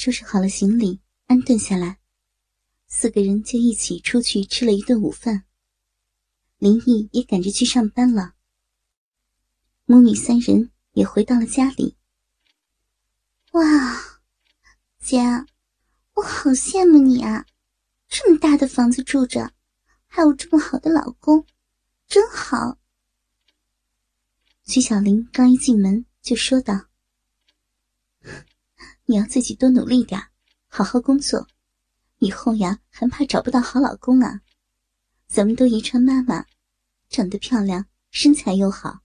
收拾好了行李，安顿下来，四个人就一起出去吃了一顿午饭。林毅也赶着去上班了，母女三人也回到了家里。哇，姐，我好羡慕你啊！这么大的房子住着，还有这么好的老公，真好。徐小玲刚一进门就说道：“你要自己多努力点，好好工作，以后呀还怕找不到好老公啊？咱们都遗传妈妈，长得漂亮，身材又好，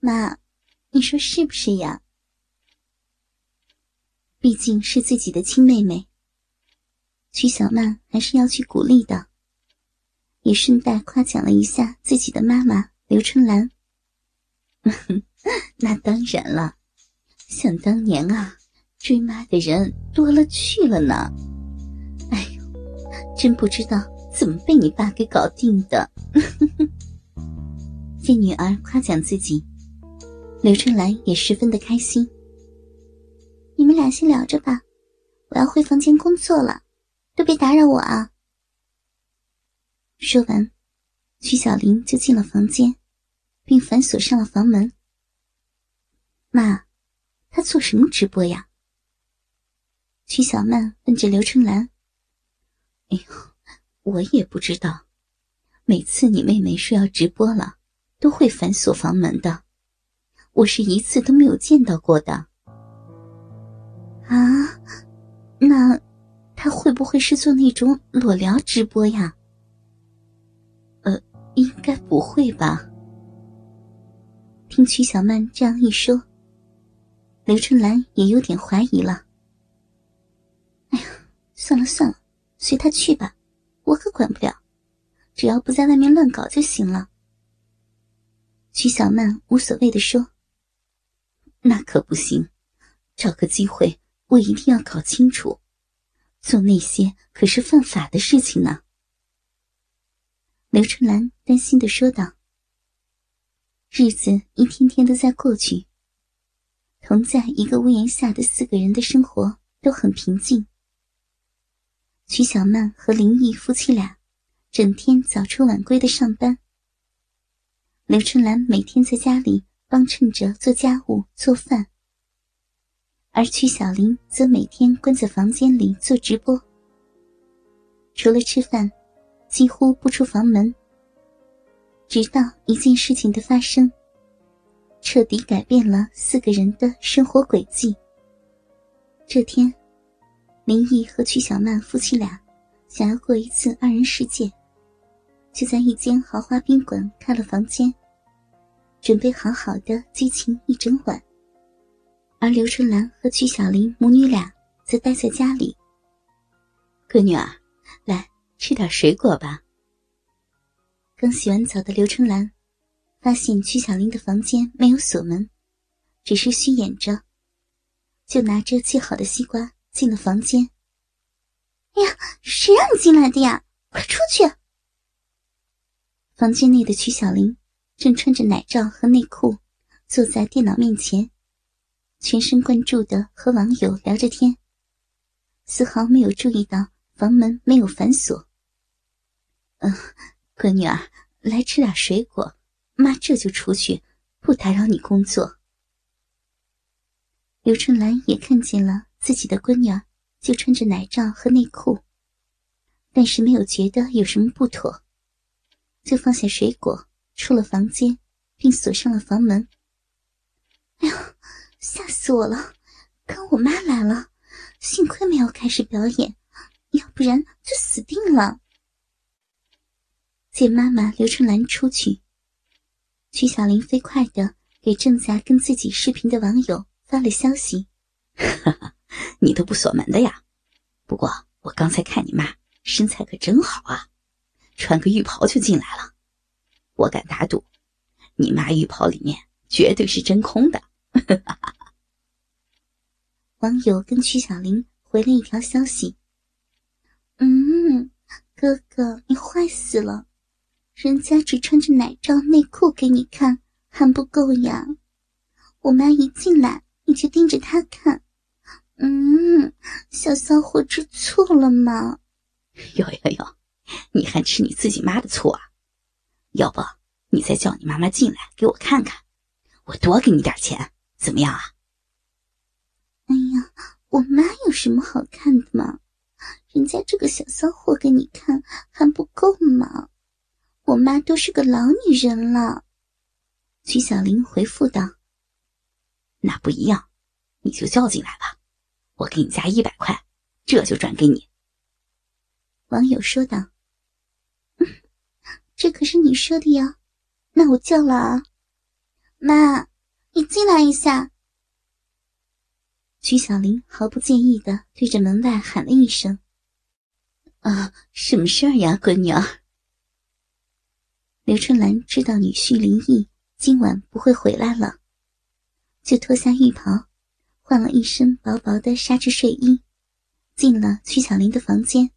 妈，你说是不是呀？毕竟是自己的亲妹妹。”曲小曼还是要去鼓励的，也顺带夸奖了一下自己的妈妈刘春兰。那当然了，想当年啊，追妈的人多了去了呢。哎呦，真不知道怎么被你爸给搞定的。见女儿夸奖自己，刘春兰也十分的开心。你们俩先聊着吧，我要回房间工作了。都别打扰我啊！说完，曲小玲就进了房间，并反锁上了房门。妈，他做什么直播呀？曲小曼问着刘春兰。哎呦，我也不知道。每次你妹妹说要直播了，都会反锁房门的，我是一次都没有见到过的。啊，那……他会不会是做那种裸聊直播呀？呃，应该不会吧。听曲小曼这样一说，刘春兰也有点怀疑了。算了算了，随他去吧，我可管不了，只要不在外面乱搞就行了。曲小曼无所谓的说：“那可不行，找个机会，我一定要搞清楚。”做那些可是犯法的事情呢。刘春兰担心的说道。日子一天天的在过去，同在一个屋檐下的四个人的生活都很平静。曲小曼和林毅夫妻俩整天早出晚归的上班，刘春兰每天在家里帮衬着做家务做饭。而曲小玲则每天关在房间里做直播，除了吃饭，几乎不出房门。直到一件事情的发生，彻底改变了四个人的生活轨迹。这天，林毅和曲小曼夫妻俩想要过一次二人世界，就在一间豪华宾馆开了房间，准备好好的激情一整晚。而刘春兰和曲小玲母女俩则待在家里。闺女啊，来吃点水果吧。刚洗完澡的刘春兰发现曲小玲的房间没有锁门，只是虚掩着，就拿着切好的西瓜进了房间。哎呀，谁让你进来的呀？快出去！房间内的曲小玲正穿着奶罩和内裤，坐在电脑面前。全神贯注的和网友聊着天，丝毫没有注意到房门没有反锁。嗯，闺女儿，来吃点水果，妈这就出去，不打扰你工作。刘春兰也看见了自己的闺女，就穿着奶罩和内裤，但是没有觉得有什么不妥，就放下水果，出了房间，并锁上了房门。哎呀！吓死我了！刚我妈来了，幸亏没有开始表演，要不然就死定了。见妈妈刘春兰出去，曲小玲飞快的给正在跟自己视频的网友发了消息：“哈哈，你都不锁门的呀？不过我刚才看你妈身材可真好啊，穿个浴袍就进来了。我敢打赌，你妈浴袍里面绝对是真空的。”网友跟曲小玲回了一条消息：“嗯，哥哥，你坏死了！人家只穿着奶罩内裤给你看，还不够呀！我妈一进来，你就盯着她看。嗯，小骚货吃醋了吗？有有有，你还吃你自己妈的醋啊？要不你再叫你妈妈进来给我看看，我多给你点钱，怎么样啊？哎呀，我妈有什么好看的嘛？人家这个小骚货给你看还不够吗？我妈都是个老女人了。曲小玲回复道：“那不一样，你就叫进来吧，我给你加一百块，这就转给你。”网友说道：“这可是你说的呀，那我叫了啊，妈，你进来一下。”曲小玲毫不介意的对着门外喊了一声：“啊，什么事儿呀，闺女儿？”刘春兰知道女婿林毅今晚不会回来了，就脱下浴袍，换了一身薄薄的纱质睡衣，进了曲小玲的房间。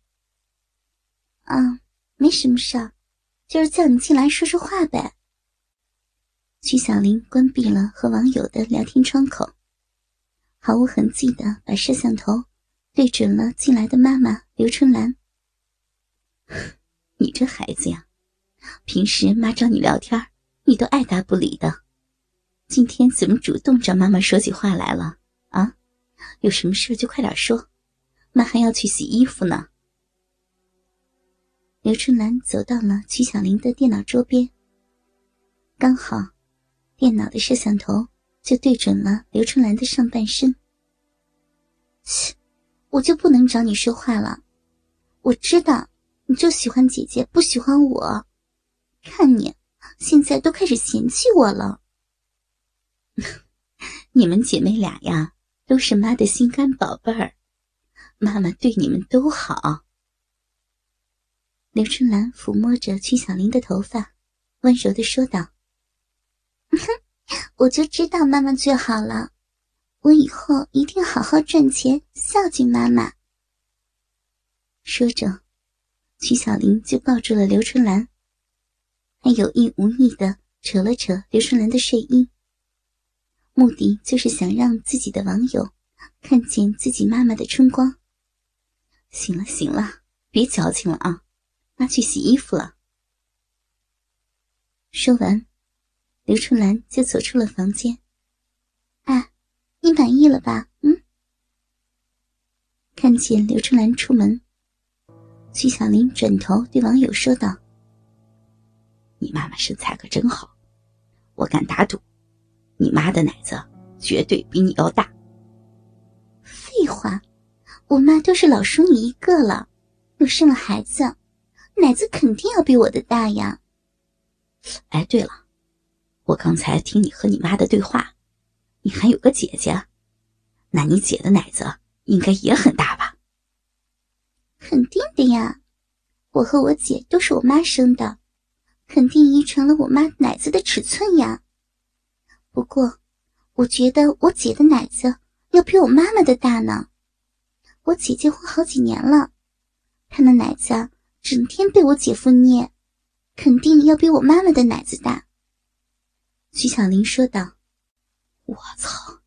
啊，没什么事儿，就是叫你进来说说话呗。曲小玲关闭了和网友的聊天窗口，毫无痕迹的把摄像头对准了进来的妈妈刘春兰。你这孩子呀，平时妈找你聊天，你都爱答不理的，今天怎么主动找妈妈说起话来了？啊，有什么事就快点说，妈还要去洗衣服呢。刘春兰走到了曲小玲的电脑桌边，刚好，电脑的摄像头就对准了刘春兰的上半身。切，我就不能找你说话了？我知道，你就喜欢姐姐，不喜欢我。看你现在都开始嫌弃我了。你们姐妹俩呀，都是妈的心肝宝贝儿，妈妈对你们都好。刘春兰抚摸着曲小玲的头发，温柔的说道：“我就知道妈妈最好了，我以后一定好好赚钱，孝敬妈妈。”说着，曲小玲就抱住了刘春兰，还有意无意的扯了扯刘春兰的睡衣，目的就是想让自己的网友看见自己妈妈的春光。行了行了，别矫情了啊！妈去洗衣服了。说完，刘春兰就走出了房间。哎，你满意了吧？嗯。看见刘春兰出门，曲小玲转头对网友说道：“你妈妈身材可真好，我敢打赌，你妈的奶子绝对比你要大。”废话，我妈都是老淑女一个了，又生了孩子。奶子肯定要比我的大呀！哎，对了，我刚才听你和你妈的对话，你还有个姐姐，那你姐的奶子应该也很大吧？肯定的呀，我和我姐都是我妈生的，肯定遗传了我妈奶子的尺寸呀。不过，我觉得我姐的奶子要比我妈妈的大呢。我姐结婚好几年了，她的奶子。整天被我姐夫捏，肯定要比我妈妈的奶子大。徐小玲说道：“我操，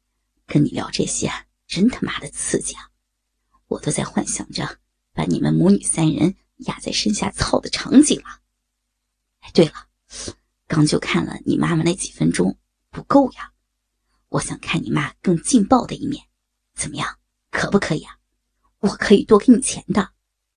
跟你聊这些真他妈的刺激啊！我都在幻想着把你们母女三人压在身下操的场景了。对了，刚就看了你妈妈那几分钟，不够呀！我想看你妈更劲爆的一面，怎么样？可不可以啊？我可以多给你钱的。”